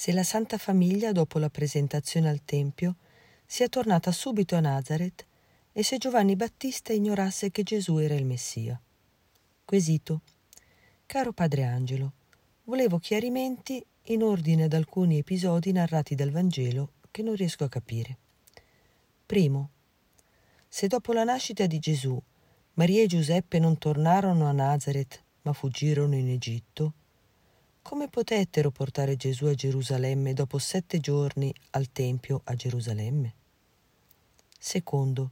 se la Santa Famiglia, dopo la presentazione al Tempio, sia tornata subito a Nazareth e se Giovanni Battista ignorasse che Gesù era il Messia. Quesito. Caro Padre Angelo, volevo chiarimenti in ordine ad alcuni episodi narrati dal Vangelo che non riesco a capire. Primo. Se dopo la nascita di Gesù Maria e Giuseppe non tornarono a Nazareth, ma fuggirono in Egitto, come potettero portare Gesù a Gerusalemme dopo sette giorni al Tempio a Gerusalemme? Secondo,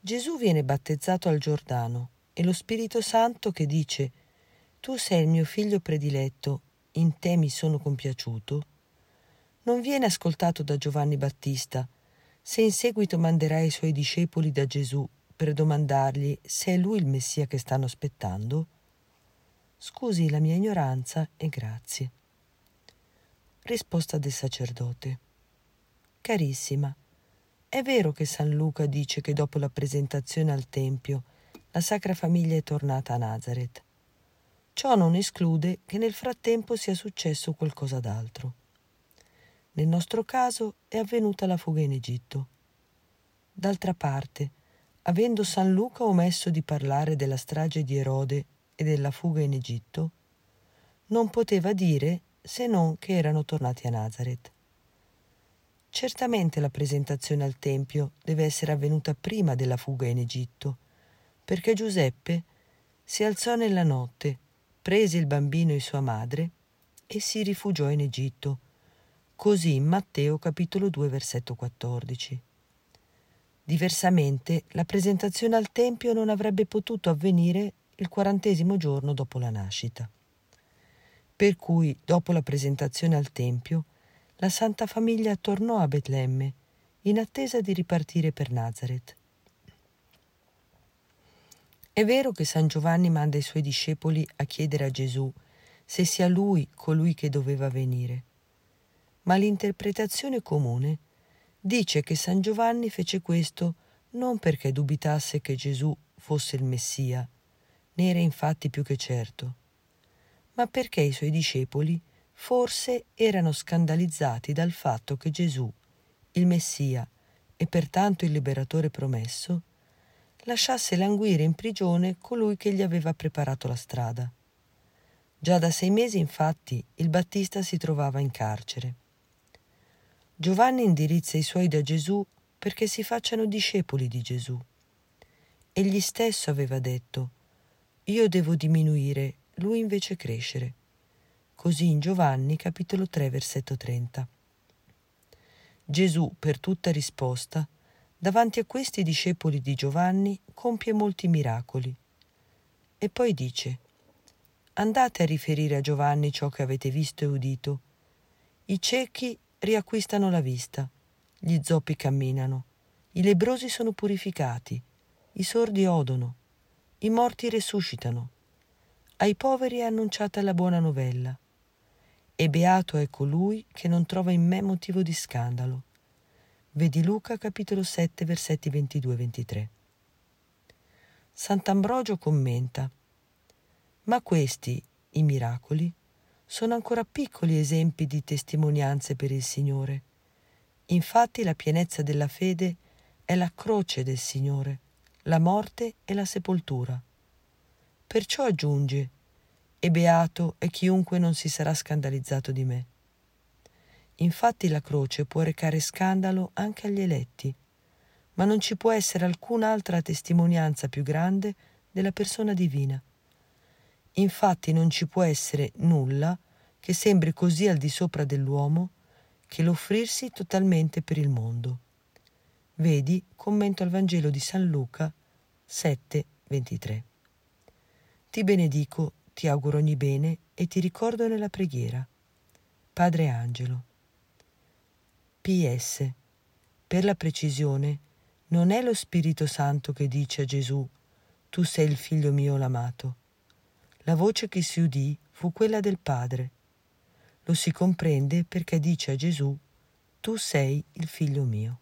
Gesù viene battezzato al Giordano e lo Spirito Santo che dice Tu sei il mio figlio prediletto, in te mi sono compiaciuto, non viene ascoltato da Giovanni Battista, se in seguito manderà i suoi discepoli da Gesù per domandargli se è lui il Messia che stanno aspettando? Scusi la mia ignoranza e grazie. Risposta del sacerdote. Carissima, è vero che San Luca dice che dopo la presentazione al Tempio la Sacra Famiglia è tornata a Nazareth. Ciò non esclude che nel frattempo sia successo qualcosa d'altro. Nel nostro caso è avvenuta la fuga in Egitto. D'altra parte, avendo San Luca omesso di parlare della strage di Erode e della fuga in Egitto, non poteva dire se non che erano tornati a Nazareth. Certamente la presentazione al Tempio deve essere avvenuta prima della fuga in Egitto, perché Giuseppe si alzò nella notte, prese il bambino e sua madre e si rifugiò in Egitto. Così in Matteo capitolo 2 versetto 14. Diversamente la presentazione al Tempio non avrebbe potuto avvenire il quarantesimo giorno dopo la nascita. Per cui, dopo la presentazione al Tempio, la Santa Famiglia tornò a Betlemme, in attesa di ripartire per Nazareth. È vero che San Giovanni manda i suoi discepoli a chiedere a Gesù se sia lui colui che doveva venire, ma l'interpretazione comune dice che San Giovanni fece questo non perché dubitasse che Gesù fosse il Messia, ne era infatti più che certo, ma perché i suoi discepoli forse erano scandalizzati dal fatto che Gesù, il Messia e pertanto il liberatore promesso, lasciasse languire in prigione colui che gli aveva preparato la strada. Già da sei mesi, infatti, il Battista si trovava in carcere. Giovanni indirizza i suoi da Gesù perché si facciano discepoli di Gesù. Egli stesso aveva detto, io devo diminuire, lui invece crescere. Così in Giovanni capitolo 3 versetto 30. Gesù, per tutta risposta, davanti a questi discepoli di Giovanni, compie molti miracoli. E poi dice, andate a riferire a Giovanni ciò che avete visto e udito. I ciechi riacquistano la vista, gli zoppi camminano, i lebrosi sono purificati, i sordi odono, i morti resuscitano. Ai poveri è annunciata la buona novella. E beato è colui che non trova in me motivo di scandalo. Vedi Luca capitolo 7 versetti 22 23. Sant'Ambrogio commenta Ma questi, i miracoli, sono ancora piccoli esempi di testimonianze per il Signore. Infatti la pienezza della fede è la croce del Signore la morte e la sepoltura. Perciò aggiunge, e beato è chiunque non si sarà scandalizzato di me. Infatti la croce può recare scandalo anche agli eletti, ma non ci può essere alcun'altra testimonianza più grande della persona divina. Infatti non ci può essere nulla che sembri così al di sopra dell'uomo che l'offrirsi totalmente per il mondo. Vedi commento al Vangelo di San Luca 7, 23. Ti benedico, ti auguro ogni bene e ti ricordo nella preghiera. Padre Angelo. PS. Per la precisione, non è lo Spirito Santo che dice a Gesù, tu sei il figlio mio l'amato. La voce che si udì fu quella del Padre. Lo si comprende perché dice a Gesù, tu sei il figlio mio.